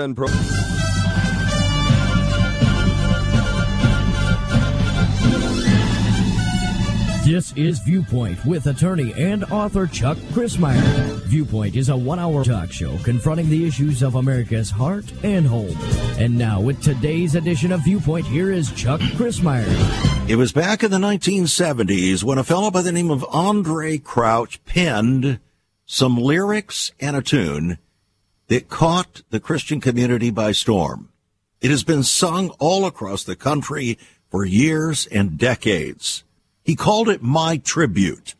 And pro- This is Viewpoint with attorney and author Chuck Crismier. Viewpoint is a one hour talk show confronting the issues of America's heart and home. And now, with today's edition of Viewpoint, here is Chuck Crismier. It was back in the 1970s when a fellow by the name of Andraé Crouch penned some lyrics and a tune that caught the Christian community by storm. It has been sung all across the country for years and decades. He called it My Tribute,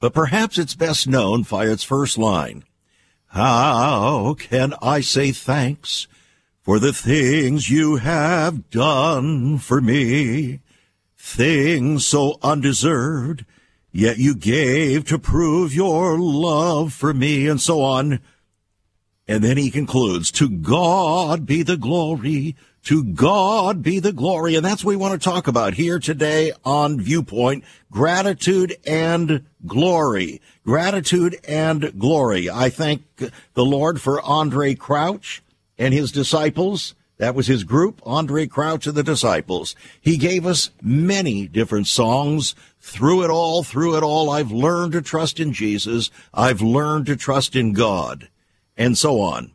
but perhaps it's best known by its first line. How can I say thanks for the things you have done for me? Things so undeserved, yet you gave to prove your love for me, and so on. And then he concludes, To God be the glory to God be the glory. And that's what we want to talk about here today on Viewpoint. Gratitude and glory. Gratitude and glory. I thank the Lord for Andraé Crouch and his disciples. That was his group, Andraé Crouch and the disciples. He gave us many different songs. Through it all, through it all, I've learned to trust in Jesus. I've learned to trust in God and so on.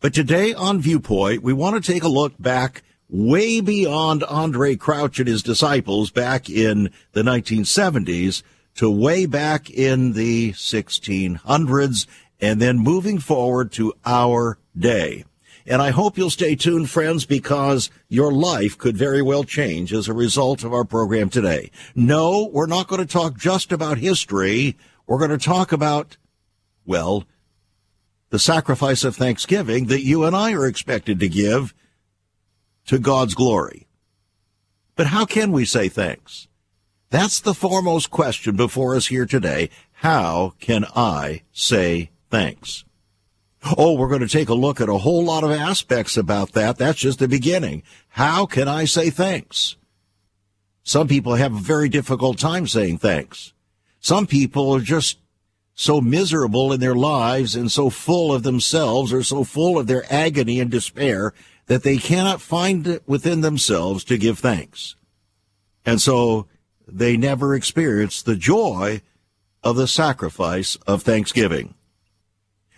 But today on Viewpoint, we want to take a look back way beyond Andraé Crouch and his disciples back in the 1970s to way back in the 1600s and then moving forward to our day. And I hope you'll stay tuned, friends, because your life could very well change as a result of our program today. No, we're not going to talk just about history. We're going to talk about, well, the sacrifice of thanksgiving that you and I are expected to give to God's glory. But how can we say thanks? That's the foremost question before us here today. How can I say thanks? Oh, we're going to take a look at a whole lot of aspects about that. That's just the beginning. How can I say thanks? Some people have a very difficult time saying thanks. Some people are just so miserable in their lives and so full of themselves or so full of their agony and despair that they cannot find it within themselves to give thanks. And so they never experience the joy of the sacrifice of thanksgiving.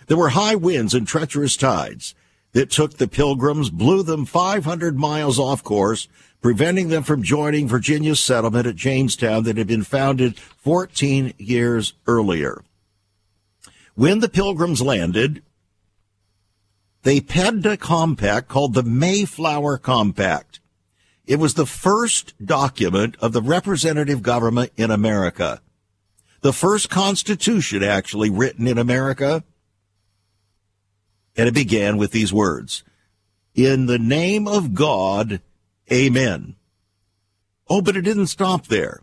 There were high winds and treacherous tides that took the pilgrims, blew them 500 miles off course, preventing them from joining Virginia's settlement at Jamestown that had been founded 14 years earlier. When the Pilgrims landed, they penned a compact called the Mayflower Compact. It was the first document of the representative government in America. The first constitution actually written in America. And it began with these words. In the name of God, amen. Oh, but it didn't stop there.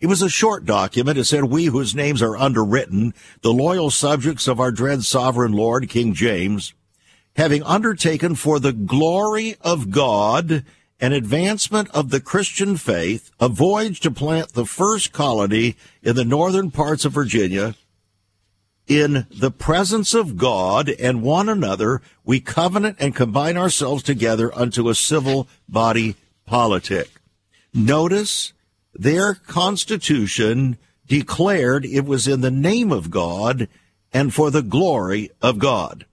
It was a short document. It said, We whose names are underwritten, the loyal subjects of our dread sovereign Lord, King James, having undertaken for the glory of God and advancement of the Christian faith, a voyage to plant the first colony in the northern parts of Virginia, in the presence of God and one another, we covenant and combine ourselves together unto a civil body politic. Notice their constitution declared it was in the name of God and for the glory of God.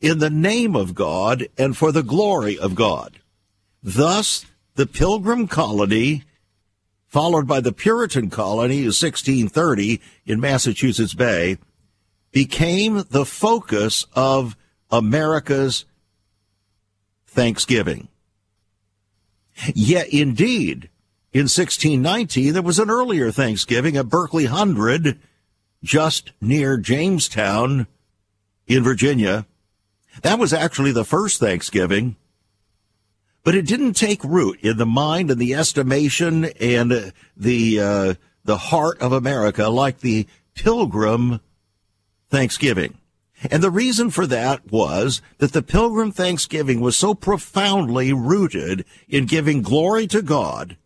In the name of God and for the glory of God. Thus, the Pilgrim colony, followed by the Puritan colony in 1630 in Massachusetts Bay, became the focus of America's Thanksgiving. Yet, indeed, in 1619, there was an earlier Thanksgiving at Berkeley Hundred, just near Jamestown in Virginia. That was actually the first Thanksgiving, but it didn't take root in the mind and the estimation and the uh, the heart of America like the Pilgrim Thanksgiving. And the reason for that was that the Pilgrim Thanksgiving was so profoundly rooted in giving glory to God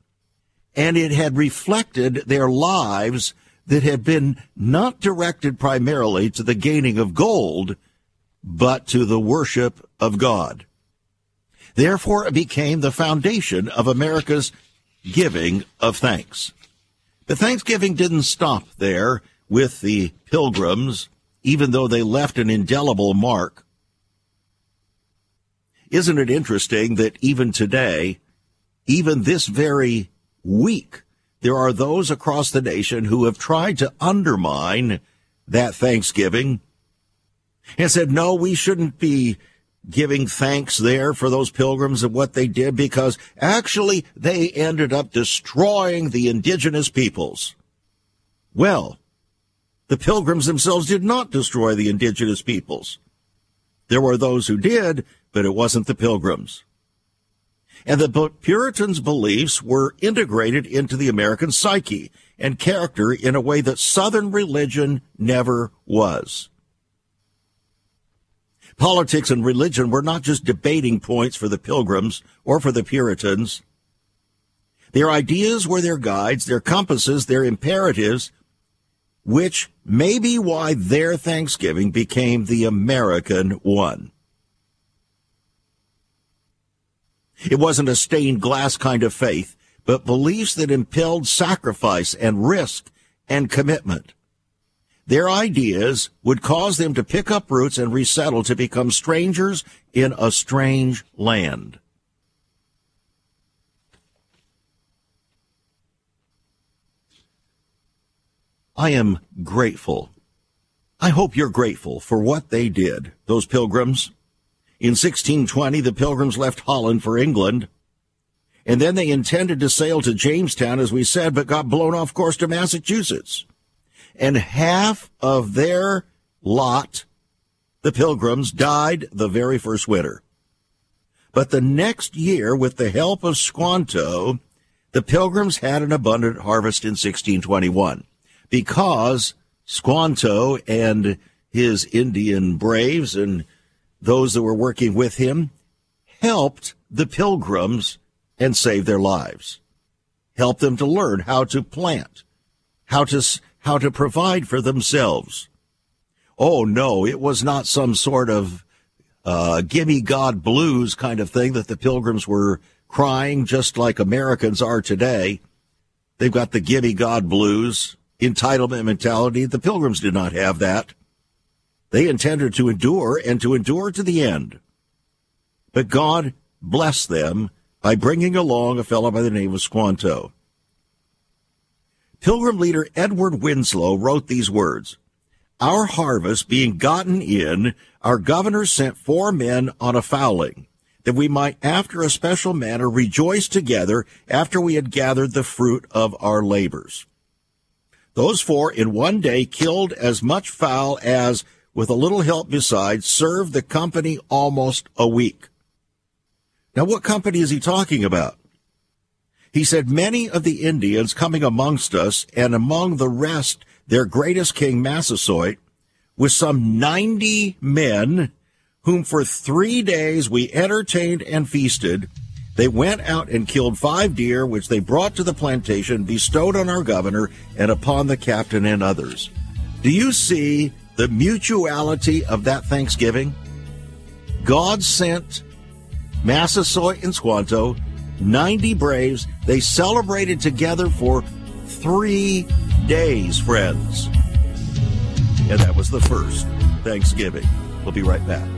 and it had reflected their lives that had been not directed primarily to the gaining of gold, but to the worship of God. Therefore, it became the foundation of America's giving of thanks. But Thanksgiving didn't stop there with the pilgrims, even though they left an indelible mark. Isn't it interesting that even today, even this very week, there are those across the nation who have tried to undermine that Thanksgiving and said, no, we shouldn't be giving thanks there for those pilgrims and what they did because actually they ended up destroying the indigenous peoples. Well, the pilgrims themselves did not destroy the indigenous peoples. There were those who did, but it wasn't the pilgrims. And the Puritans' beliefs were integrated into the American psyche and character in a way that Southern religion never was. Politics and religion were not just debating points for the Pilgrims or for the Puritans. Their ideas were their guides, their compasses, their imperatives, which may be why their Thanksgiving became the American one. It wasn't a stained glass kind of faith, but beliefs that impelled sacrifice and risk and commitment. Their ideas would cause them to pick up roots and resettle to become strangers in a strange land. I am grateful. I hope you're grateful for what they did, those pilgrims. In 1620, the pilgrims left Holland for England. And then they intended to sail to Jamestown, as we said, but got blown off course to Massachusetts and half of their lot, the pilgrims, died the very first winter. But the next year, with the help of Squanto, the pilgrims had an abundant harvest in 1621 because Squanto and his Indian braves and those that were working with him helped the pilgrims and saved their lives. Helped them to learn how to plant, how to how to provide for themselves. Oh no, it was not some sort of uh, gimme God blues kind of thing that the pilgrims were crying just like Americans are today. They've got the gimme God blues, entitlement mentality. The pilgrims did not have that. They intended to endure and to endure to the end. But God blessed them by bringing along a fellow by the name of Squanto. Pilgrim leader Edward Winslow wrote these words. Our harvest being gotten in, our governor sent four men on a fowling, that we might after a special manner rejoice together after we had gathered the fruit of our labors. Those four in one day killed as much fowl as, with a little help besides, served the company almost a week. Now what company is he talking about? He said, Many of the Indians coming amongst us, and among the rest their greatest king Massasoit, with some ninety men, whom for three days we entertained and feasted. They went out and killed five deer, which they brought to the plantation, bestowed on our governor and upon the captain and others. Do you see the mutuality of that Thanksgiving? God sent Massasoit and Squanto 90 Braves. They celebrated together for three days, friends. And that was the first Thanksgiving. We'll be right back.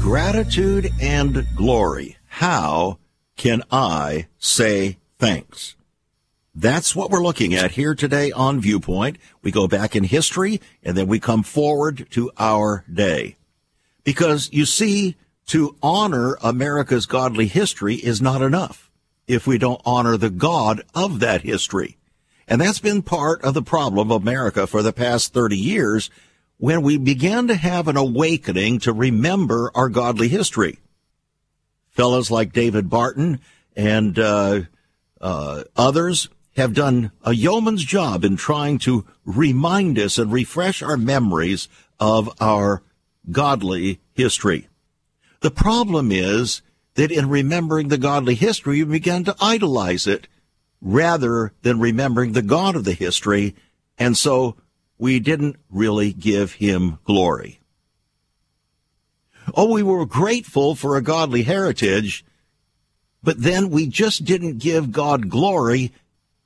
Gratitude and glory. How can I say thanks? That's what we're looking at here today on Viewpoint. We go back in history and then we come forward to our day. Because you see, to honor America's godly history is not enough if we don't honor the God of that history. And that's been part of the problem of America for the past 30 years when we began to have an awakening to remember our godly history. Fellows like David Barton and uh, uh, others have done a yeoman's job in trying to remind us and refresh our memories of our godly history. The problem is that in remembering the godly history, we began to idolize it rather than remembering the God of the history. And so we didn't really give him glory. Oh, we were grateful for a godly heritage, but then we just didn't give God glory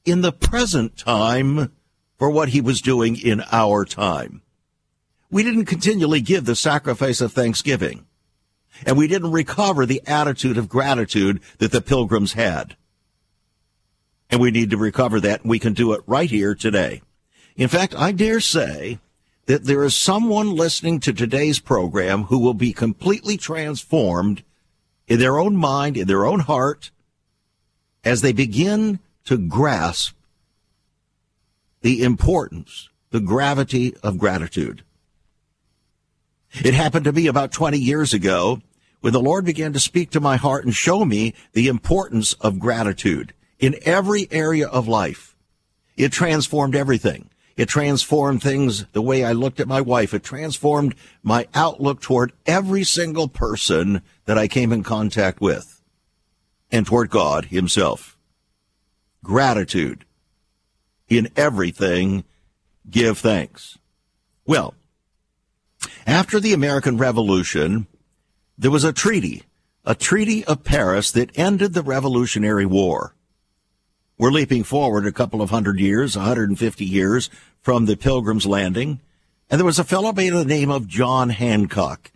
in the present time for what he was doing in our time. We didn't continually give the sacrifice of thanksgiving, and we didn't recover the attitude of gratitude that the pilgrims had. And we need to recover that, and we can do it right here today. In fact, I dare say that there is someone listening to today's program who will be completely transformed in their own mind, in their own heart, as they begin to grasp the importance, the gravity of gratitude. It happened to me about 20 years ago when the Lord began to speak to my heart and show me the importance of gratitude in every area of life. It transformed everything. It transformed things the way I looked at my wife. It transformed my outlook toward every single person that I came in contact with and toward God himself. Gratitude. In everything, give thanks. Well, after the American Revolution, there was a treaty, a treaty of Paris that ended the Revolutionary War. We're leaping forward a couple of hundred years, 150 years from the Pilgrim's Landing. And there was a fellow by the name of John Hancock.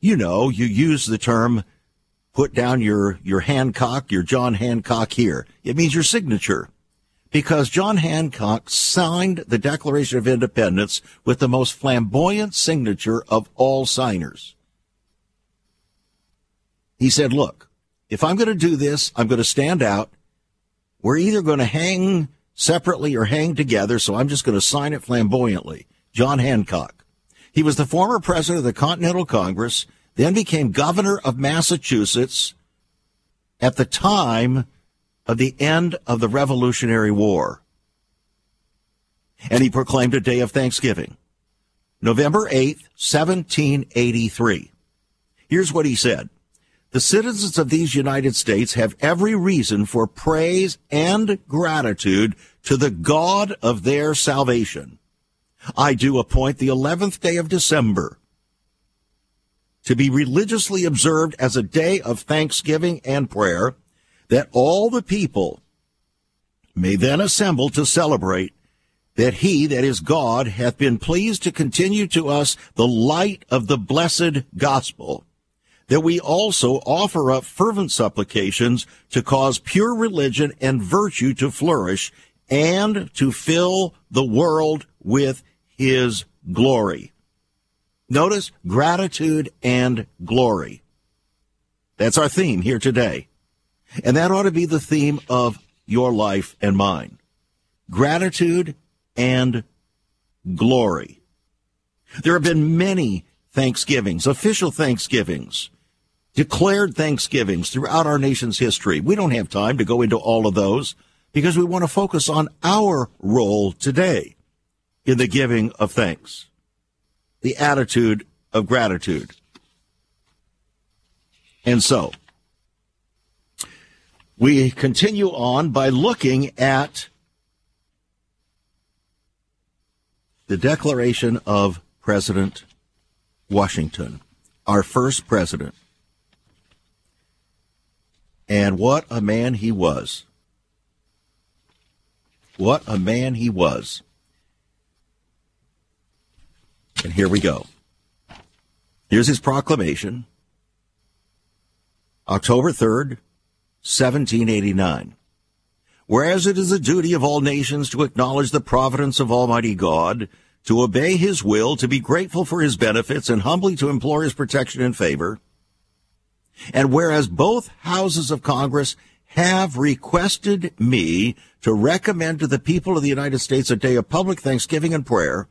You know, you use the term put down your, your Hancock, your John Hancock here. It means your signature. Because John Hancock signed the Declaration of Independence with the most flamboyant signature of all signers. He said, look, if I'm going to do this, I'm going to stand out we're either going to hang separately or hang together, so I'm just going to sign it flamboyantly. John Hancock. He was the former president of the Continental Congress, then became governor of Massachusetts at the time of the end of the Revolutionary War. And he proclaimed a day of thanksgiving. November 8th, 1783. Here's what he said. The citizens of these United States have every reason for praise and gratitude to the God of their salvation. I do appoint the 11th day of December to be religiously observed as a day of thanksgiving and prayer that all the people may then assemble to celebrate that he, that is God, hath been pleased to continue to us the light of the blessed gospel that we also offer up fervent supplications to cause pure religion and virtue to flourish and to fill the world with his glory. Notice gratitude and glory. That's our theme here today. And that ought to be the theme of your life and mine. Gratitude and glory. There have been many Thanksgivings, official Thanksgivings, declared Thanksgivings throughout our nation's history. We don't have time to go into all of those because we want to focus on our role today in the giving of thanks, the attitude of gratitude. And so, we continue on by looking at the Declaration of President Washington, our first president. And what a man he was. What a man he was. And here we go. Here's his proclamation. October 3rd, 1789. Whereas it is the duty of all nations to acknowledge the providence of Almighty God, to obey his will, to be grateful for his benefits, and humbly to implore his protection and favor, and whereas both houses of Congress have requested me to recommend to the people of the United States a day of public thanksgiving and prayer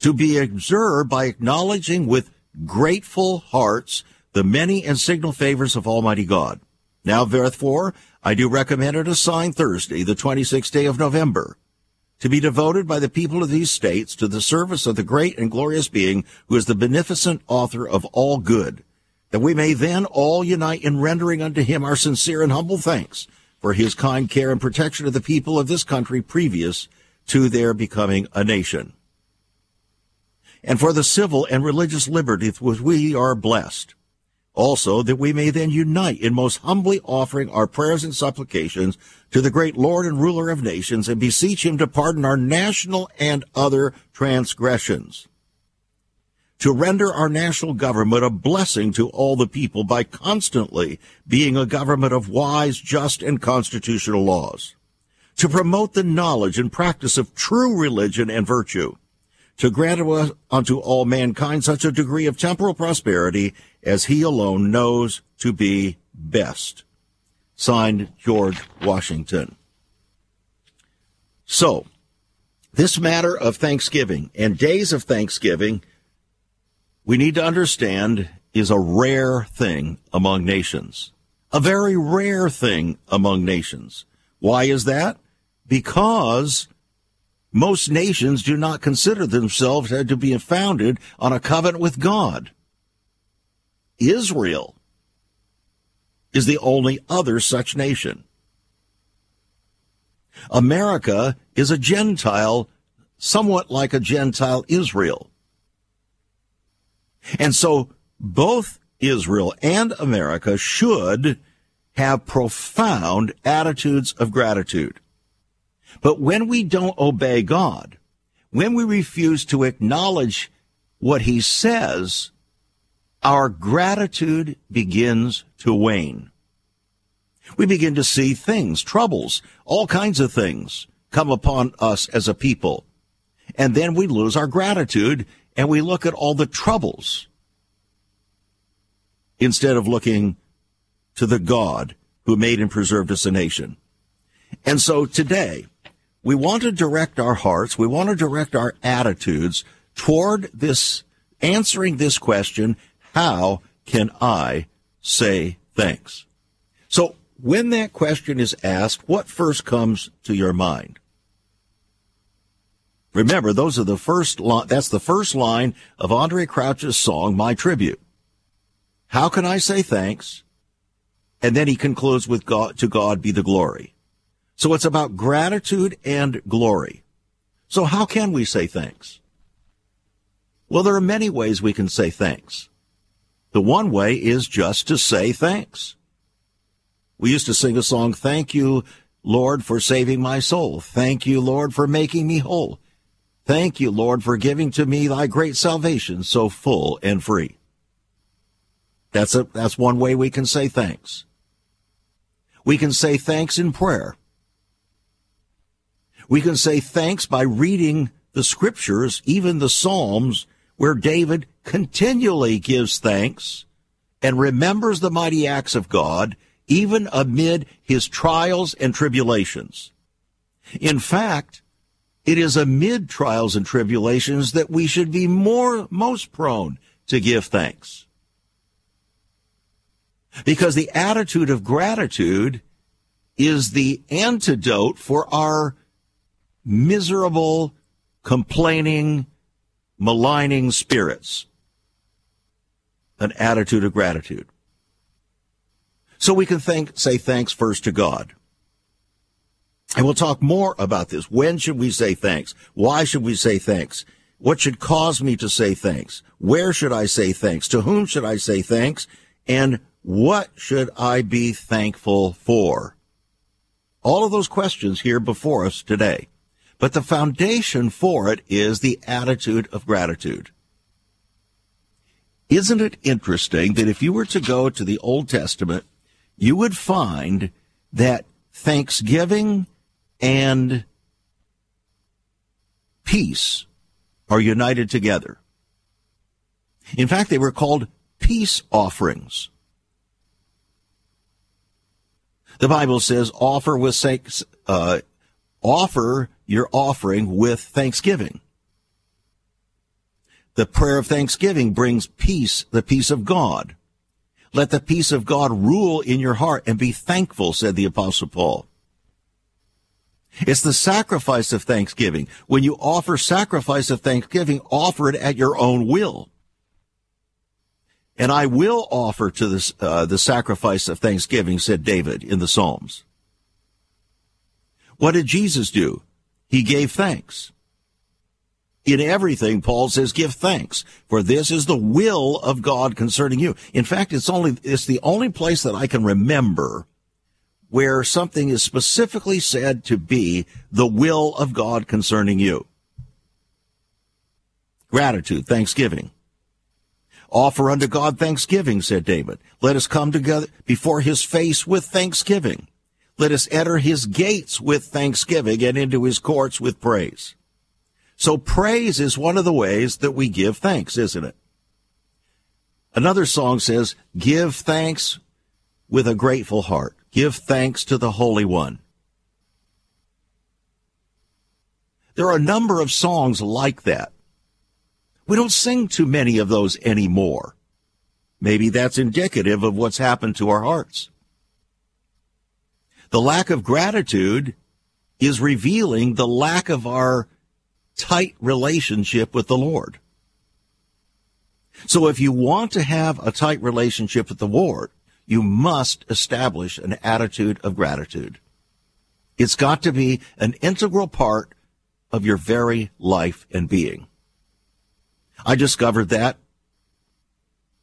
to be observed by acknowledging with grateful hearts the many and signal favors of Almighty God. Now, therefore, I do recommend it assigned Thursday, the 26th day of November, to be devoted by the people of these states to the service of the great and glorious being who is the beneficent author of all good, that we may then all unite in rendering unto him our sincere and humble thanks for his kind care and protection of the people of this country previous to their becoming a nation. And for the civil and religious liberties with which we are blessed. Also, that we may then unite in most humbly offering our prayers and supplications to the great Lord and ruler of nations and beseech him to pardon our national and other transgressions to render our national government a blessing to all the people by constantly being a government of wise, just, and constitutional laws, to promote the knowledge and practice of true religion and virtue, to grant unto all mankind such a degree of temporal prosperity as he alone knows to be best. Signed, George Washington. So, this matter of Thanksgiving and days of Thanksgiving we need to understand is a rare thing among nations. A very rare thing among nations. Why is that? Because most nations do not consider themselves to be founded on a covenant with God. Israel is the only other such nation. America is a Gentile, somewhat like a Gentile Israel. And so both Israel and America should have profound attitudes of gratitude. But when we don't obey God, when we refuse to acknowledge what he says, our gratitude begins to wane. We begin to see things, troubles, all kinds of things come upon us as a people. And then we lose our gratitude and we look at all the troubles instead of looking to the God who made and preserved us a nation. And so today, we want to direct our hearts, we want to direct our attitudes toward this, answering this question, how can I say thanks? So when that question is asked, what first comes to your mind? Remember, those are the first line, that's the first line of Andraé Crouch's song, My Tribute. How can I say thanks? And then he concludes with God, to God be the glory. So it's about gratitude and glory. So how can we say thanks? Well, there are many ways we can say thanks. The one way is just to say thanks. We used to sing a song, Thank you, Lord, for saving my soul. Thank you, Lord, for making me whole. Thank you, Lord, for giving to me thy great salvation so full and free. That's a, that's one way we can say thanks. We can say thanks in prayer. We can say thanks by reading the scriptures, even the Psalms, where David continually gives thanks and remembers the mighty acts of God, even amid his trials and tribulations. In fact, it is amid trials and tribulations that we should be more, most prone to give thanks. Because the attitude of gratitude is the antidote for our miserable, complaining, maligning spirits. An attitude of gratitude. So we can thank, say thanks first to God. And we'll talk more about this. When should we say thanks? Why should we say thanks? What should cause me to say thanks? Where should I say thanks? To whom should I say thanks? And what should I be thankful for? All of those questions here before us today. But the foundation for it is the attitude of gratitude. Isn't it interesting that if you were to go to the Old Testament, you would find that thanksgiving and peace are united together. In fact, they were called peace offerings. The Bible says, offer with uh, Offer your offering with thanksgiving. The prayer of thanksgiving brings peace, the peace of God. Let the peace of God rule in your heart and be thankful, said the apostle Paul. It's the sacrifice of thanksgiving. When you offer sacrifice of thanksgiving, offer it at your own will. And I will offer to this, uh, the sacrifice of thanksgiving, said David in the Psalms. What did Jesus do? He gave thanks. In everything, Paul says, give thanks, for this is the will of God concerning you. In fact, it's only, it's the only place that I can remember where something is specifically said to be the will of God concerning you. Gratitude, thanksgiving. Offer unto God thanksgiving, said David. Let us come together before his face with thanksgiving. Let us enter his gates with thanksgiving and into his courts with praise. So praise is one of the ways that we give thanks, isn't it? Another song says, give thanks with a grateful heart. Give thanks to the Holy One. There are a number of songs like that. We don't sing too many of those anymore. Maybe that's indicative of what's happened to our hearts. The lack of gratitude is revealing the lack of our tight relationship with the Lord. So if you want to have a tight relationship with the Lord, you must establish an attitude of gratitude. It's got to be an integral part of your very life and being. I discovered that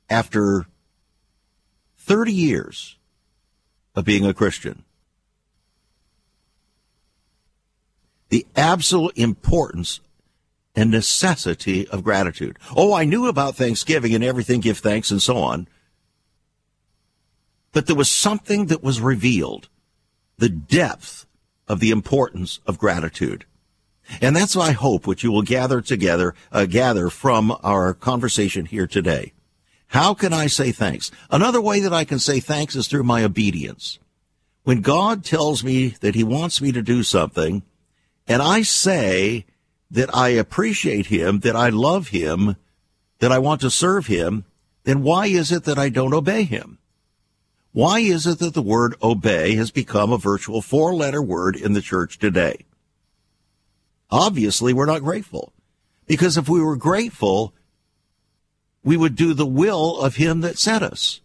after 30 years of being a Christian. The absolute importance and necessity of gratitude. Oh, I knew about Thanksgiving and everything, give thanks and so on. But there was something that was revealed, the depth of the importance of gratitude. And that's I hope what you will gather together, uh, gather from our conversation here today. How can I say thanks? Another way that I can say thanks is through my obedience. When God tells me that he wants me to do something and I say that I appreciate him, that I love him, that I want to serve him, then why is it that I don't obey him? Why is it that the word obey has become a virtual four letter word in the church today? Obviously, we're not grateful. Because if we were grateful, we would do the will of him that sent us.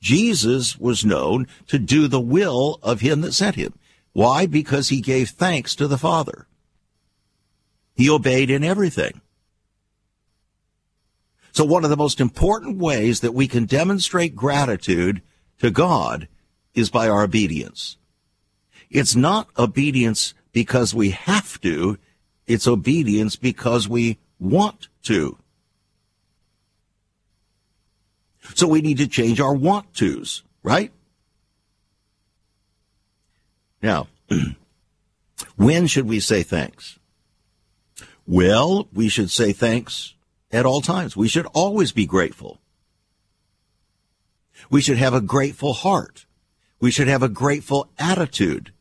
Jesus was known to do the will of him that sent him. Why? Because he gave thanks to the Father. He obeyed in everything. So one of the most important ways that we can demonstrate gratitude to God is by our obedience. It's not obedience because we have to. It's obedience because we want to. So we need to change our want tos, right? Now, when should we say thanks? Well, we should say thanks at all times. We should always be grateful. We should have a grateful heart. We should have a grateful attitude.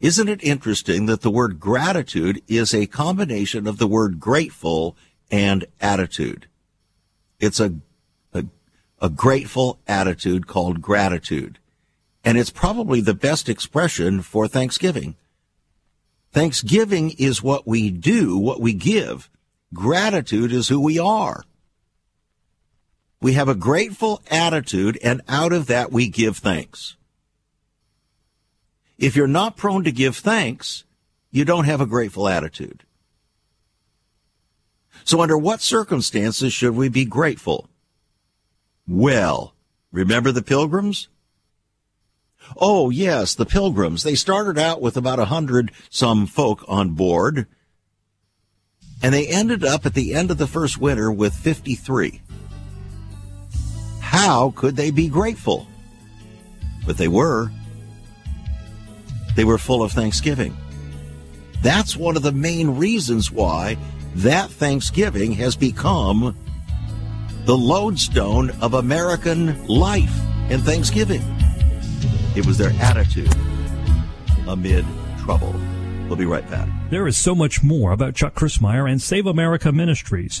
Isn't it interesting that the word gratitude is a combination of the word grateful and attitude? It's a, a, a grateful attitude called gratitude. And it's probably the best expression for Thanksgiving. Thanksgiving is what we do, what we give. Gratitude is who we are. We have a grateful attitude, and out of that we give thanks. If you're not prone to give thanks, you don't have a grateful attitude. So under what circumstances should we be grateful? Well, remember the pilgrims? Oh, yes, the pilgrims. They started out with about a hundred some folk on board, and they ended up at the end of the first winter with 53. How could they be grateful? But they were. They were full of thanksgiving. That's one of the main reasons why that Thanksgiving has become the lodestone of American life and Thanksgiving. It was their attitude. amid trouble. We'll be right back. There is so much more about Chuck Crismier and Save America Ministries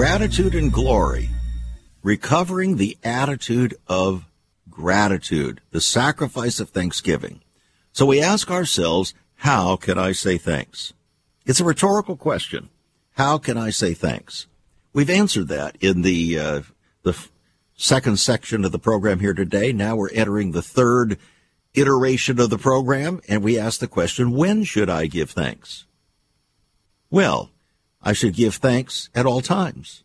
Gratitude and glory. Recovering the attitude of gratitude, the sacrifice of thanksgiving. So we ask ourselves, how can I say thanks? It's a rhetorical question. How can I say thanks? We've answered that in the uh, the second section of the program here today. Now we're entering the third iteration of the program, and we ask the question: When should I give thanks? Well, I should give thanks at all times.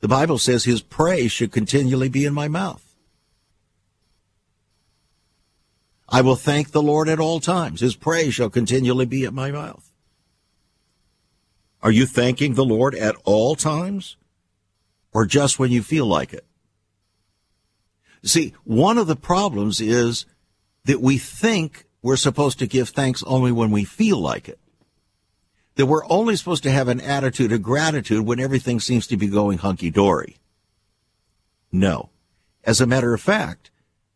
The Bible says His praise should continually be in my mouth. I will thank the Lord at all times. His praise shall continually be at my mouth. Are you thanking the Lord at all times or just when you feel like it? See, one of the problems is that we think we're supposed to give thanks only when we feel like it. That we're only supposed to have an attitude of gratitude when everything seems to be going hunky dory. No. As a matter of fact,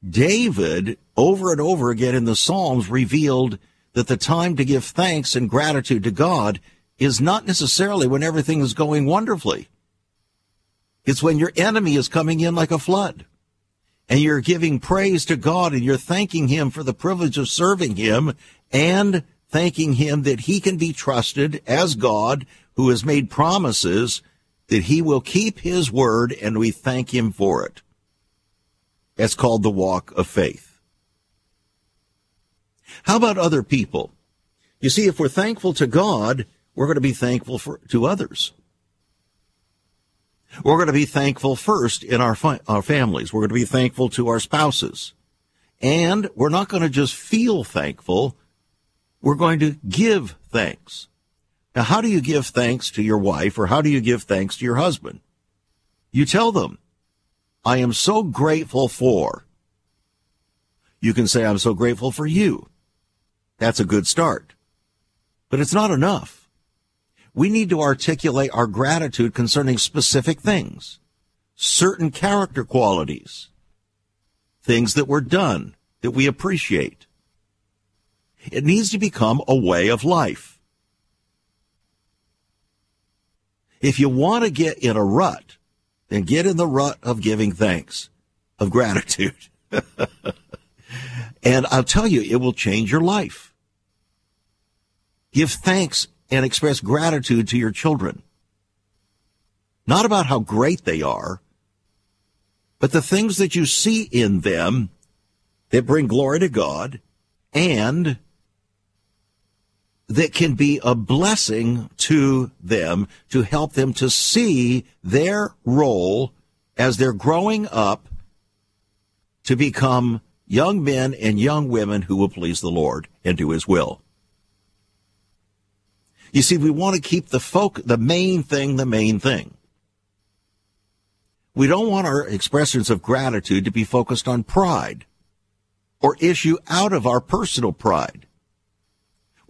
David, over and over again in the Psalms, revealed that the time to give thanks and gratitude to God is not necessarily when everything is going wonderfully. It's when your enemy is coming in like a flood and you're giving praise to God and you're thanking Him for the privilege of serving Him and thanking Him that He can be trusted as God who has made promises that He will keep His word and we thank Him for it. It's called the walk of faith. How about other people? You see, if we're thankful to God, we're going to be thankful for, to others. We're going to be thankful first in our, fi- our families. We're going to be thankful to our spouses. And we're not going to just feel thankful. We're going to give thanks. Now, how do you give thanks to your wife or how do you give thanks to your husband? You tell them, I am so grateful for. You can say, I'm so grateful for you. That's a good start. But it's not enough. We need to articulate our gratitude concerning specific things, certain character qualities, things that were done that we appreciate. It needs to become a way of life. If you want to get in a rut, then get in the rut of giving thanks, of gratitude. and I'll tell you, it will change your life. Give thanks and express gratitude to your children. Not about how great they are, but the things that you see in them that bring glory to God and that can be a blessing to them to help them to see their role as they're growing up to become young men and young women who will please the Lord and do his will. You see, we want to keep the folk, the main thing, the main thing. We don't want our expressions of gratitude to be focused on pride or issue out of our personal pride.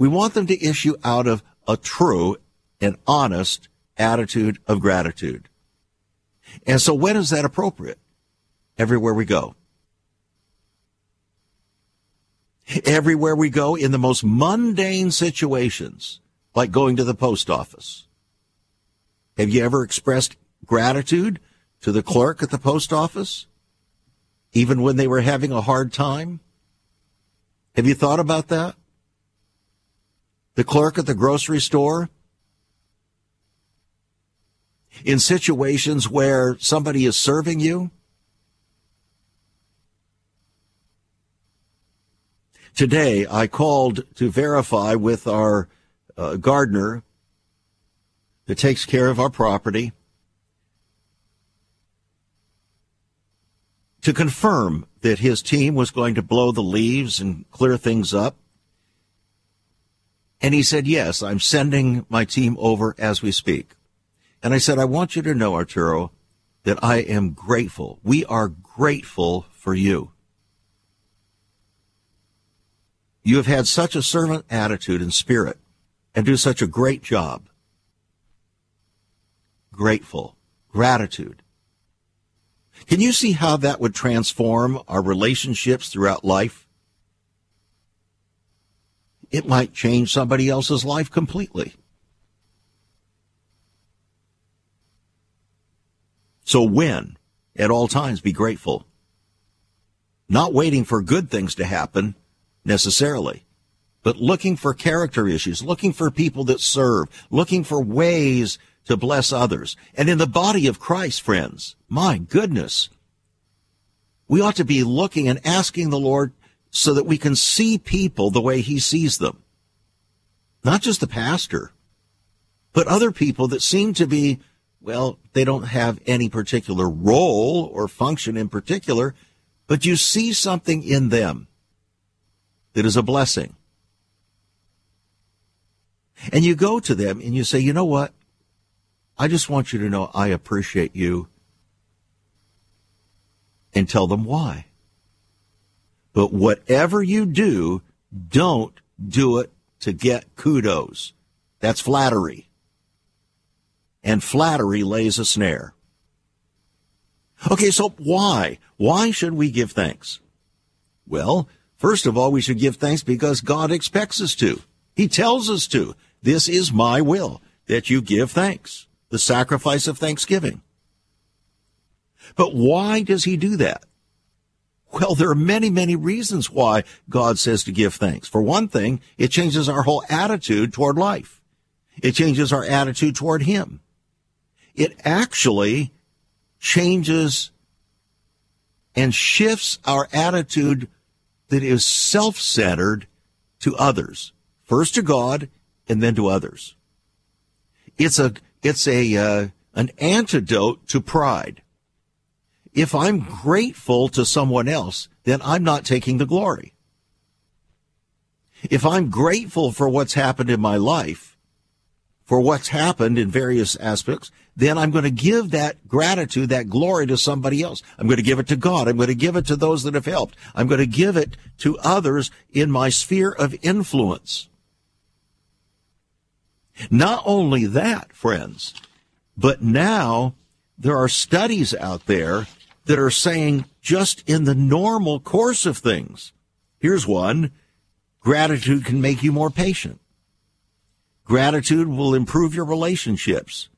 We want them to issue out of a true and honest attitude of gratitude. And so when is that appropriate? Everywhere we go. Everywhere we go in the most mundane situations, like going to the post office. Have you ever expressed gratitude to the clerk at the post office? Even when they were having a hard time? Have you thought about that? The clerk at the grocery store, in situations where somebody is serving you. Today, I called to verify with our uh, gardener that takes care of our property to confirm that his team was going to blow the leaves and clear things up. And he said, Yes, I'm sending my team over as we speak. And I said, I want you to know, Arturo, that I am grateful. We are grateful for you. You have had such a servant attitude and spirit and do such a great job. Grateful. Gratitude. Can you see how that would transform our relationships throughout life? It might change somebody else's life completely. So when, at all times, be grateful. Not waiting for good things to happen necessarily, but looking for character issues, looking for people that serve, looking for ways to bless others. And in the body of Christ, friends, my goodness, we ought to be looking and asking the Lord so that we can see people the way he sees them. Not just the pastor, but other people that seem to be, well, they don't have any particular role or function in particular, but you see something in them that is a blessing. And you go to them and you say, you know what? I just want you to know I appreciate you and tell them why. But whatever you do, don't do it to get kudos. That's flattery. And flattery lays a snare. Okay, so why? Why should we give thanks? Well, first of all, we should give thanks because God expects us to. He tells us to. This is my will, that you give thanks the sacrifice of thanksgiving. But why does he do that? Well, there are many, many reasons why God says to give thanks. For one thing, it changes our whole attitude toward life. It changes our attitude toward him. It actually changes and shifts our attitude that is self-centered to others. First to God and then to others. It's a it's a uh, an antidote to pride. If I'm grateful to someone else, then I'm not taking the glory. If I'm grateful for what's happened in my life, for what's happened in various aspects, then I'm going to give that gratitude, that glory to somebody else. I'm going to give it to God. I'm going to give it to those that have helped. I'm going to give it to others in my sphere of influence. Not only that, friends, but now there are studies out there that are saying just in the normal course of things. Here's one. Gratitude can make you more patient. Gratitude will improve your relationships.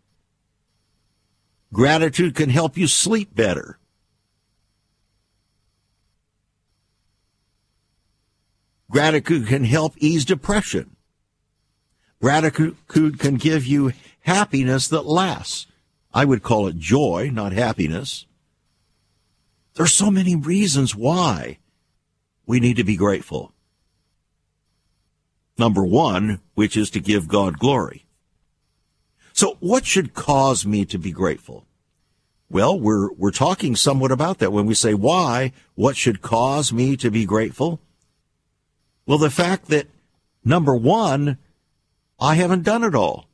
Gratitude can help you sleep better. Gratitude can help ease depression. Gratitude can give you happiness that lasts. I would call it joy, not happiness. There's so many reasons why we need to be grateful. Number one, which is to give God glory. So what should cause me to be grateful? Well, we're, we're talking somewhat about that when we say why, what should cause me to be grateful? Well, the fact that number one, I haven't done it all.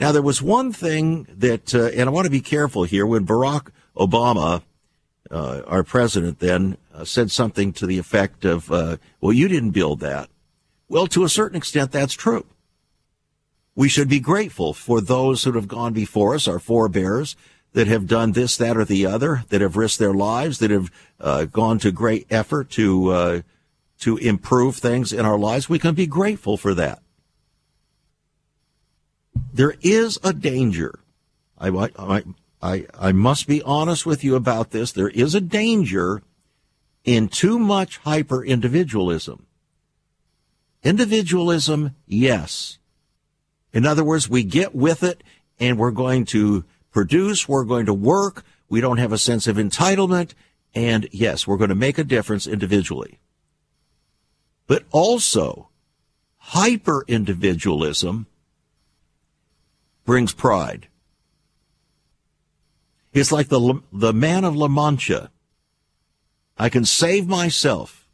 Now, there was one thing that, uh, and I want to be careful here, when Barack Obama, uh, our president then, uh, said something to the effect of, uh, well, you didn't build that. Well, to a certain extent, that's true. We should be grateful for those who have gone before us, our forebears, that have done this, that, or the other, that have risked their lives, that have uh, gone to great effort to uh, to improve things in our lives. We can be grateful for that. There is a danger. I, I, I, I must be honest with you about this. There is a danger in too much hyper individualism. Individualism, yes. In other words, we get with it and we're going to produce, we're going to work, we don't have a sense of entitlement, and yes, we're going to make a difference individually. But also, hyper individualism brings pride. It's like the, the man of La Mancha. I can save myself.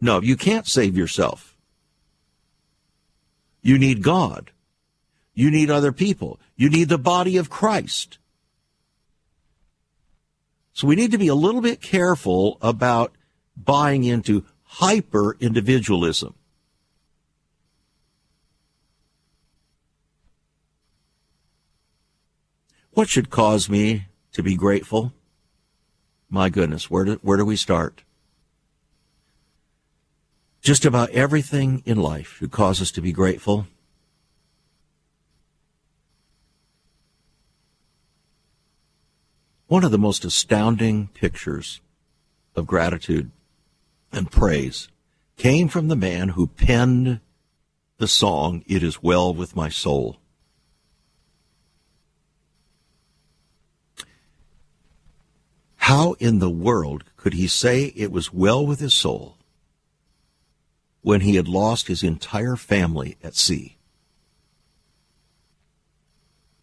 No, you can't save yourself. You need God. You need other people. You need the body of Christ. So we need to be a little bit careful about buying into hyper individualism. What should cause me to be grateful? My goodness, where do, where do we start? Just about everything in life should cause us to be grateful. One of the most astounding pictures of gratitude and praise came from the man who penned the song, It Is Well With My Soul. How in the world could he say it was well with his soul when he had lost his entire family at sea?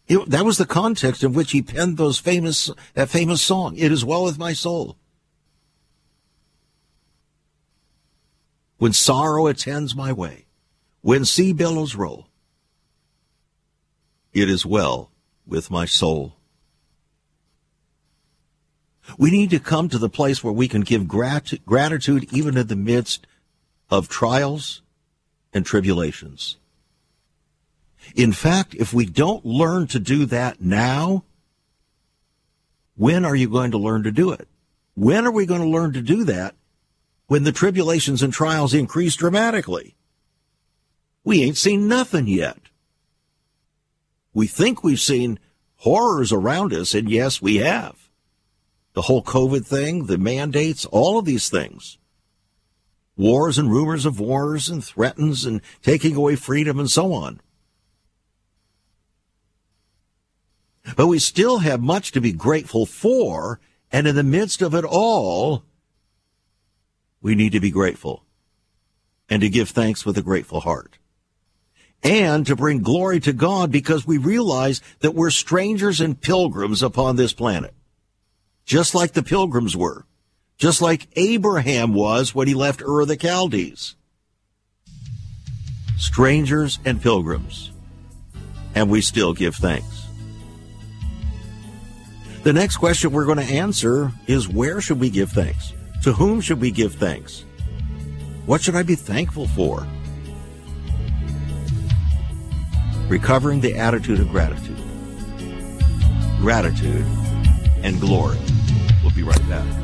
It, that was the context in which he penned those famous, that famous song, It Is Well With My Soul. When sorrow attends my way, when sea billows roll, it is well with my soul. We need to come to the place where we can give grat- gratitude even in the midst of trials and tribulations. In fact, if we don't learn to do that now, when are you going to learn to do it? When are we going to learn to do that when the tribulations and trials increase dramatically? We ain't seen nothing yet. We think we've seen horrors around us, and yes, we have. The whole COVID thing, the mandates, all of these things. Wars and rumors of wars and threatens and taking away freedom and so on. But we still have much to be grateful for, and in the midst of it all, we need to be grateful and to give thanks with a grateful heart. And to bring glory to God because we realize that we're strangers and pilgrims upon this planet. Just like the pilgrims were. Just like Abraham was when he left Ur of the Chaldees. Strangers and pilgrims. And we still give thanks. The next question we're going to answer is where should we give thanks? To whom should we give thanks? What should I be thankful for? Recovering the attitude of gratitude. Gratitude and glory. Right back.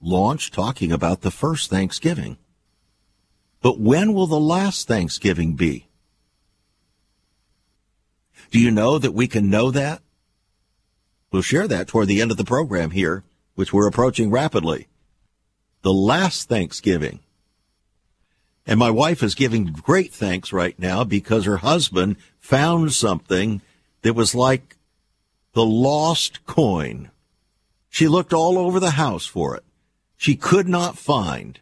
launched talking about the first Thanksgiving. But when will the last Thanksgiving be? Do you know that we can know that? We'll share that toward the end of the program here, which we're approaching rapidly. The last Thanksgiving. And my wife is giving great thanks right now because her husband found something that was like the lost coin. She looked all over the house for it. She could not find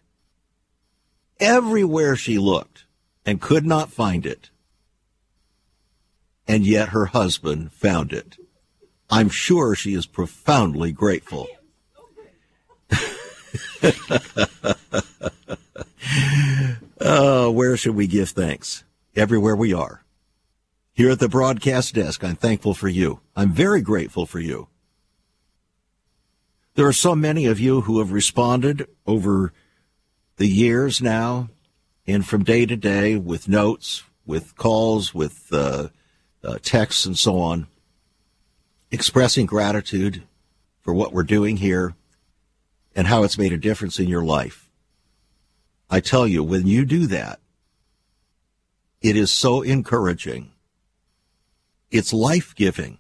everywhere she looked and could not find it. And yet her husband found it. I'm sure she is profoundly grateful. oh, where should we give thanks? Everywhere we are. Here at the broadcast desk, I'm thankful for you. I'm very grateful for you. There are so many of you who have responded over the years now and from day to day with notes, with calls, with uh, uh, texts, and so on, expressing gratitude for what we're doing here and how it's made a difference in your life. I tell you, when you do that, it is so encouraging. It's life giving.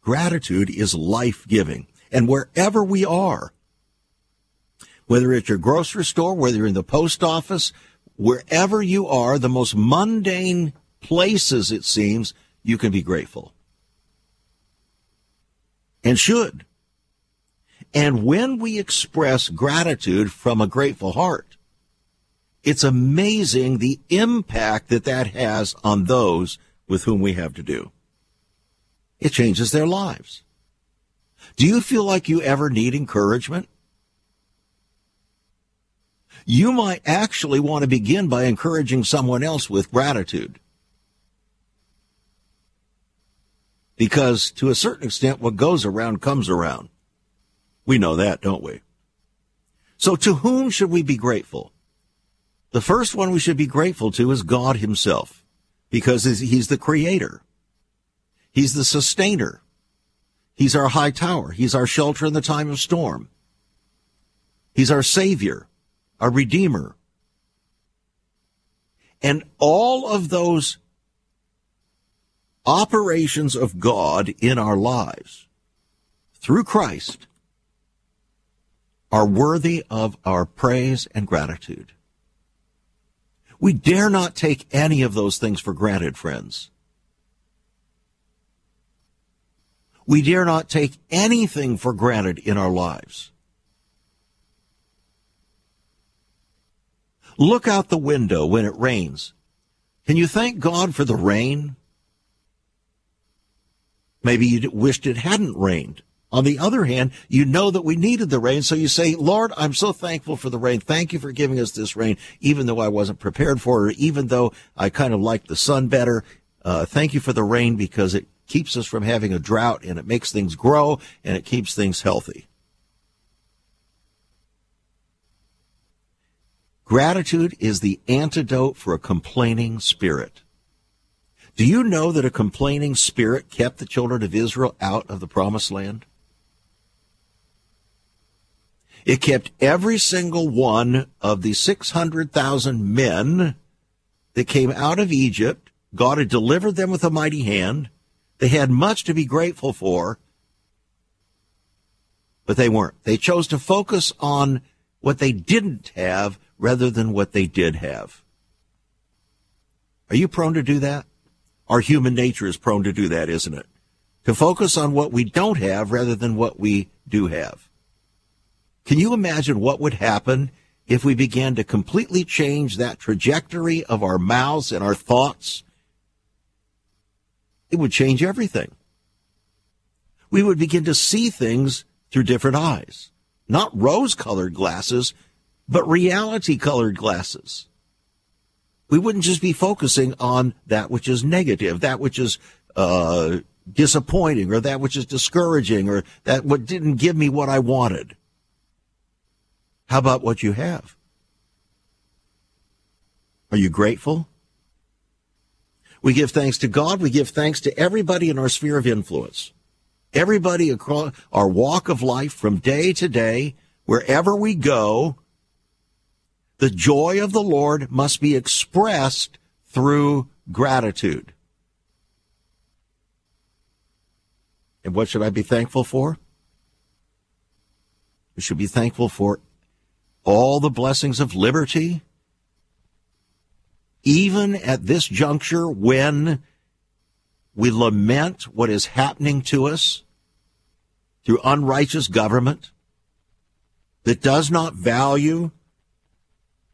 Gratitude is life giving. And wherever we are, whether it's your grocery store, whether you're in the post office, wherever you are, the most mundane places, it seems, you can be grateful. And should. And when we express gratitude from a grateful heart, it's amazing the impact that that has on those with whom we have to do. It changes their lives. Do you feel like you ever need encouragement? You might actually want to begin by encouraging someone else with gratitude. Because to a certain extent, what goes around comes around. We know that, don't we? So to whom should we be grateful? The first one we should be grateful to is God himself because he's the creator. He's the sustainer. He's our high tower. He's our shelter in the time of storm. He's our savior, our redeemer. And all of those operations of God in our lives through Christ are worthy of our praise and gratitude. We dare not take any of those things for granted, friends. We dare not take anything for granted in our lives. Look out the window when it rains. Can you thank God for the rain? Maybe you wished it hadn't rained. On the other hand, you know that we needed the rain, so you say, Lord, I'm so thankful for the rain. Thank you for giving us this rain, even though I wasn't prepared for it, even though I kind of liked the sun better. Uh, thank you for the rain because it keeps us from having a drought and it makes things grow and it keeps things healthy. Gratitude is the antidote for a complaining spirit. Do you know that a complaining spirit kept the children of Israel out of the promised land? It kept every single one of the 600,000 men that came out of Egypt. God had delivered them with a mighty hand. They had much to be grateful for, but they weren't. They chose to focus on what they didn't have rather than what they did have. Are you prone to do that? Our human nature is prone to do that, isn't it? To focus on what we don't have rather than what we do have. Can you imagine what would happen if we began to completely change that trajectory of our mouths and our thoughts? It would change everything. We would begin to see things through different eyes, not rose colored glasses, but reality colored glasses. We wouldn't just be focusing on that which is negative, that which is uh, disappointing, or that which is discouraging, or that what didn't give me what I wanted. How about what you have? Are you grateful? We give thanks to God. We give thanks to everybody in our sphere of influence. Everybody across our walk of life from day to day, wherever we go, the joy of the Lord must be expressed through gratitude. And what should I be thankful for? We should be thankful for all the blessings of liberty, even at this juncture when we lament what is happening to us through unrighteous government that does not value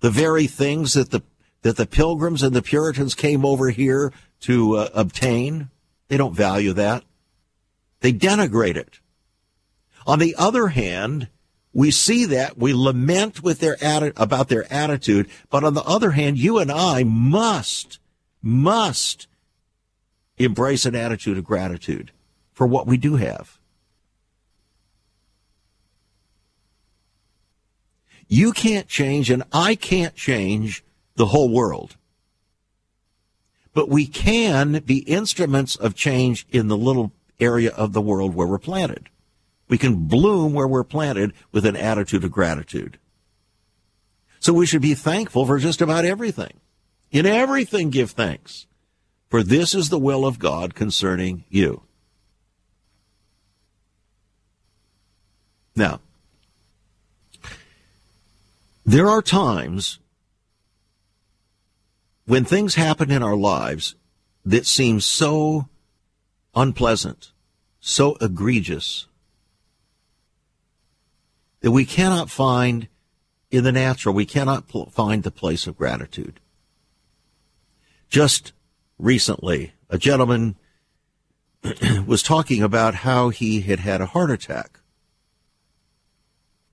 the very things that the that the pilgrims and the Puritans came over here to uh, obtain. They don't value that. They denigrate it. On the other hand, we see that we lament with their atti- about their attitude, but on the other hand, you and I must must embrace an attitude of gratitude for what we do have. You can't change and I can't change the whole world. But we can be instruments of change in the little area of the world where we're planted. We can bloom where we're planted with an attitude of gratitude. So we should be thankful for just about everything. In everything, give thanks. For this is the will of God concerning you. Now, there are times when things happen in our lives that seem so unpleasant, so egregious, that we cannot find in the natural, we cannot pl- find the place of gratitude. Just recently, a gentleman was talking about how he had had a heart attack.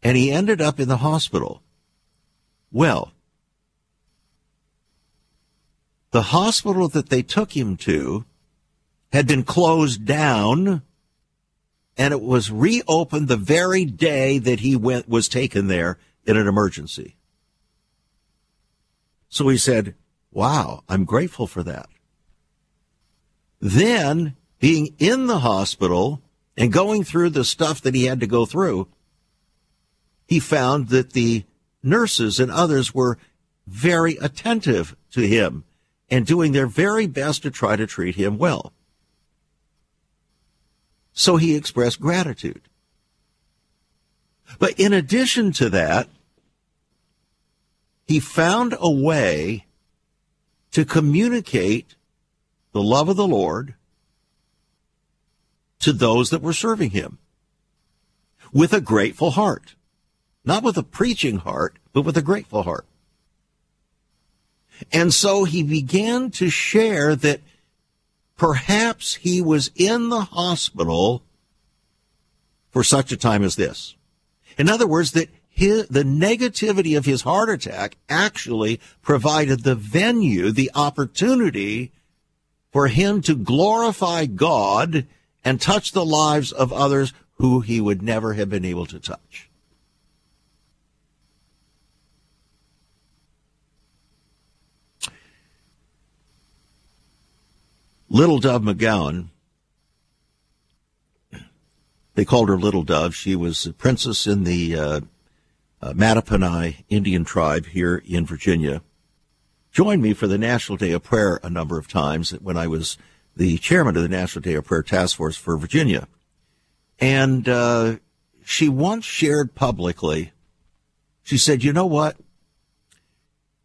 And he ended up in the hospital. Well, the hospital that they took him to had been closed down and it was reopened the very day that he went was taken there in an emergency. So he said, "Wow, I'm grateful for that." Then, being in the hospital and going through the stuff that he had to go through, he found that the nurses and others were very attentive to him and doing their very best to try to treat him well. So he expressed gratitude. But in addition to that, he found a way to communicate the love of the Lord to those that were serving him with a grateful heart. Not with a preaching heart, but with a grateful heart. And so he began to share that perhaps he was in the hospital for such a time as this. In other words, that his, the negativity of his heart attack actually provided the venue, the opportunity for him to glorify God and touch the lives of others who he would never have been able to touch. Little Dove McGowan, they called her Little Dove. She was a princess in the uh, uh, Mattaponi Indian tribe here in Virginia. Joined me for the National Day of Prayer a number of times when I was the chairman of the National Day of Prayer Task Force for Virginia. And uh, she once shared publicly, she said, You know what?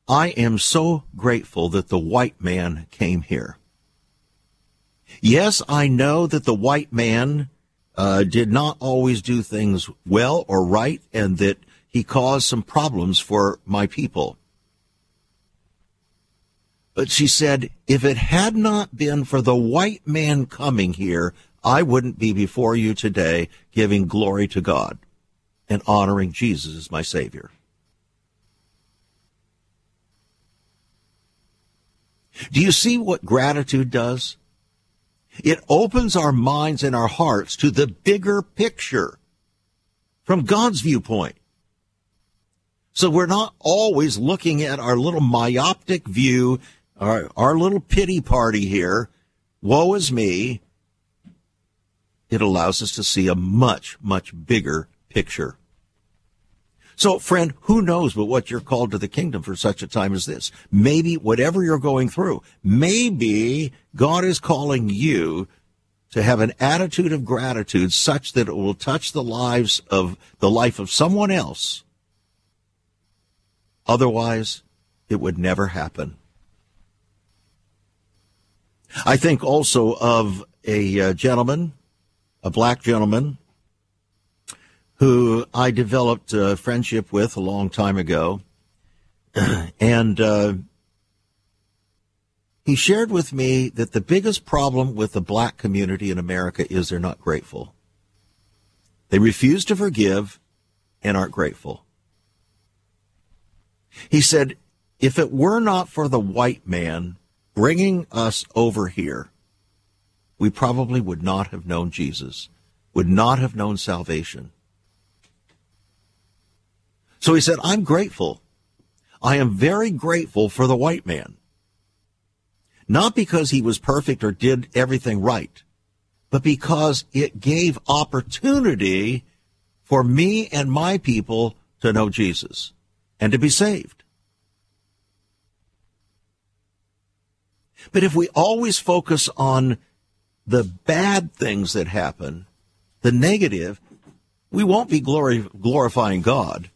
I am so grateful that the white man came here. Yes, I know that the white man uh, did not always do things well or right, and that he caused some problems for my people. But she said, if it had not been for the white man coming here, I wouldn't be before you today giving glory to God and honoring Jesus as my Savior. Do you see what gratitude does? It opens our minds and our hearts to the bigger picture from God's viewpoint. So we're not always looking at our little myopic view, our, our little pity party here. Woe is me. It allows us to see a much, much bigger picture. So, friend, who knows but what you're called to the kingdom for such a time as this? Maybe whatever you're going through, maybe God is calling you to have an attitude of gratitude such that it will touch the lives of the life of someone else Otherwise, it would never happen. I think also of a uh, gentleman, a black gentleman, who I developed a friendship with a long time ago. and uh, he shared with me that the biggest problem with the black community in America is they're not grateful. They refuse to forgive and aren't grateful. He said, if it were not for the white man bringing us over here, we probably would not have known Jesus, would not have known salvation. So he said, I'm grateful. I am very grateful for the white man. Not because he was perfect or did everything right, but because it gave opportunity for me and my people to know Jesus and to be saved. But if we always focus on the bad things that happen, the negative, we won't be glorifying God.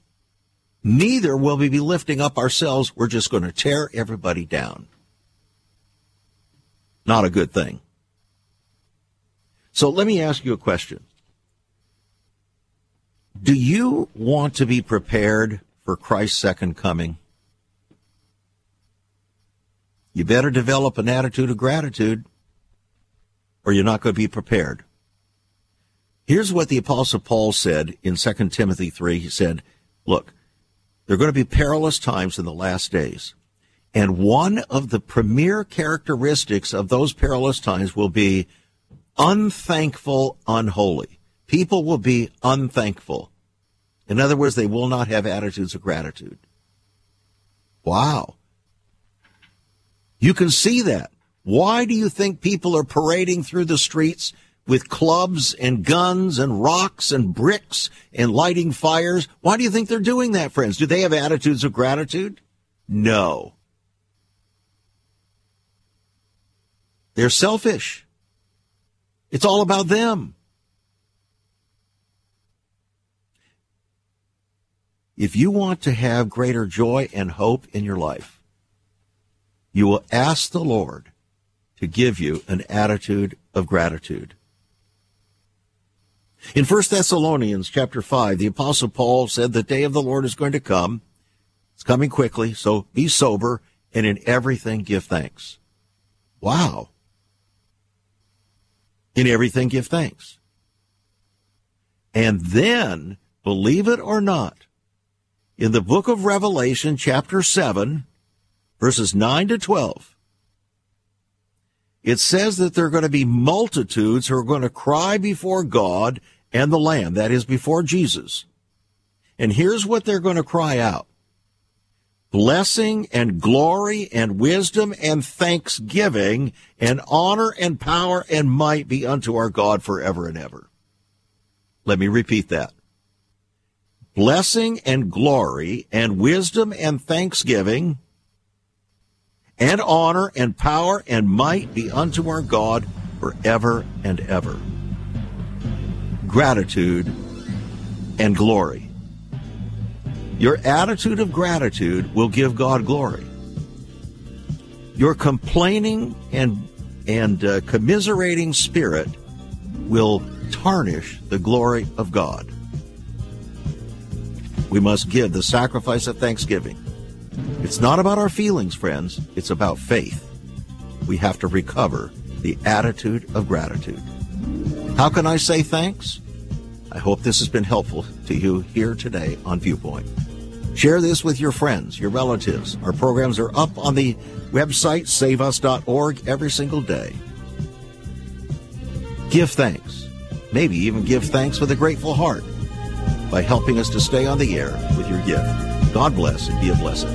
Neither will we be lifting up ourselves. We're just going to tear everybody down. Not a good thing. So let me ask you a question. Do you want to be prepared for Christ's second coming? You better develop an attitude of gratitude or you're not going to be prepared. Here's what the apostle Paul said in 2 Timothy 3. He said, look, there are going to be perilous times in the last days. And one of the premier characteristics of those perilous times will be unthankful, unholy. People will be unthankful. In other words, they will not have attitudes of gratitude. Wow. You can see that. Why do you think people are parading through the streets with clubs and guns and rocks and bricks and lighting fires? Why do you think they're doing that, friends? Do they have attitudes of gratitude? No. They're selfish. It's all about them. If you want to have greater joy and hope in your life, you will ask the Lord to give you an attitude of gratitude. In 1 Thessalonians chapter 5, the apostle Paul said the day of the Lord is going to come. It's coming quickly, so be sober and in everything give thanks. Wow. In everything give thanks. And then, believe it or not, in the book of Revelation, chapter 7, verses 9 to 12, it says that there are going to be multitudes who are going to cry before God and the Lamb, that is, before Jesus. And here's what they're going to cry out blessing and glory and wisdom and thanksgiving and honor and power and might be unto our God forever and ever. Let me repeat that blessing and glory and wisdom and thanksgiving and honor and power and might be unto our God forever and ever. Gratitude and glory. Your attitude of gratitude will give God glory. Your complaining and and uh, commiserating spirit will tarnish the glory of God we must give the sacrifice of thanksgiving. It's not about our feelings, friends. It's about faith. We have to recover the attitude of gratitude. How can I say thanks? I hope this has been helpful to you here today on Viewpoint. Share this with your friends, your relatives. Our programs are up on the website saveus.org every single day. Give thanks. Maybe even give thanks with a grateful heart by helping us to stay on the air with your gift. God bless and be a blessing.